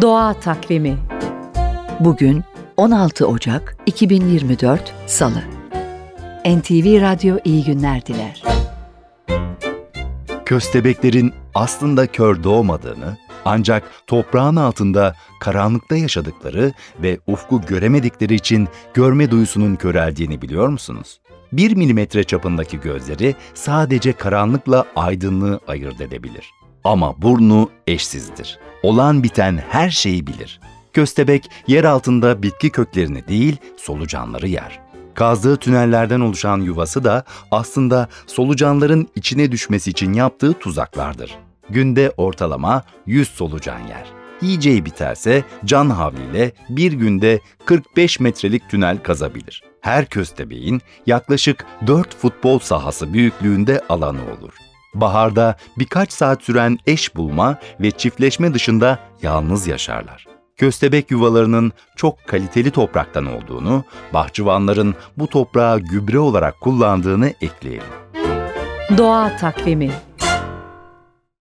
Doğa Takvimi Bugün 16 Ocak 2024 Salı. NTV Radyo iyi günler diler. Köstebeklerin aslında kör doğmadığını, ancak toprağın altında karanlıkta yaşadıkları ve ufku göremedikleri için görme duyusunun köreldiğini biliyor musunuz? 1 milimetre çapındaki gözleri sadece karanlıkla aydınlığı ayırt edebilir. Ama burnu eşsizdir. Olan biten her şeyi bilir. Köstebek yer altında bitki köklerini değil solucanları yer. Kazdığı tünellerden oluşan yuvası da aslında solucanların içine düşmesi için yaptığı tuzaklardır. Günde ortalama 100 solucan yer. Yiyeceği biterse can havliyle bir günde 45 metrelik tünel kazabilir. Her köstebeğin yaklaşık 4 futbol sahası büyüklüğünde alanı olur. Baharda birkaç saat süren eş bulma ve çiftleşme dışında yalnız yaşarlar. Köstebek yuvalarının çok kaliteli topraktan olduğunu, bahçıvanların bu toprağı gübre olarak kullandığını ekleyelim. Doğa Takvimi